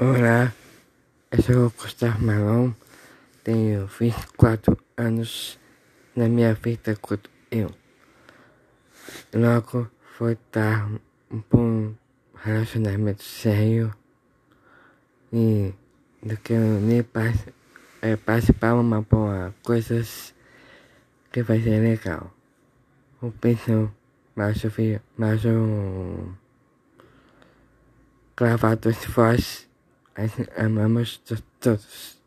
Olá, eu sou o Gustavo Marlon, tenho 24 anos na minha vida quando eu logo vou estar um relacionamento sério e do que eu nem passe, é, participar uma boa coisas que vai ser legal. Eu penso mais mais um gravador de voz I think I, I must just, just